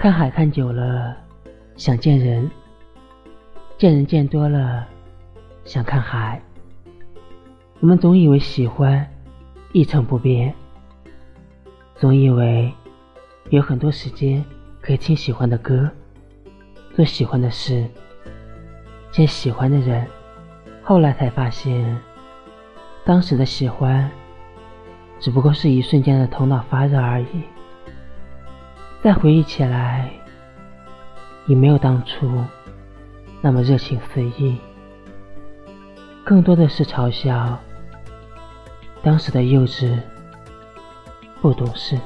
看海看久了，想见人；见人见多了，想看海。我们总以为喜欢一成不变，总以为有很多时间可以听喜欢的歌，做喜欢的事，见喜欢的人。后来才发现，当时的喜欢只不过是一瞬间的头脑发热而已。再回忆起来，已没有当初那么热情肆意，更多的是嘲笑当时的幼稚、不懂事。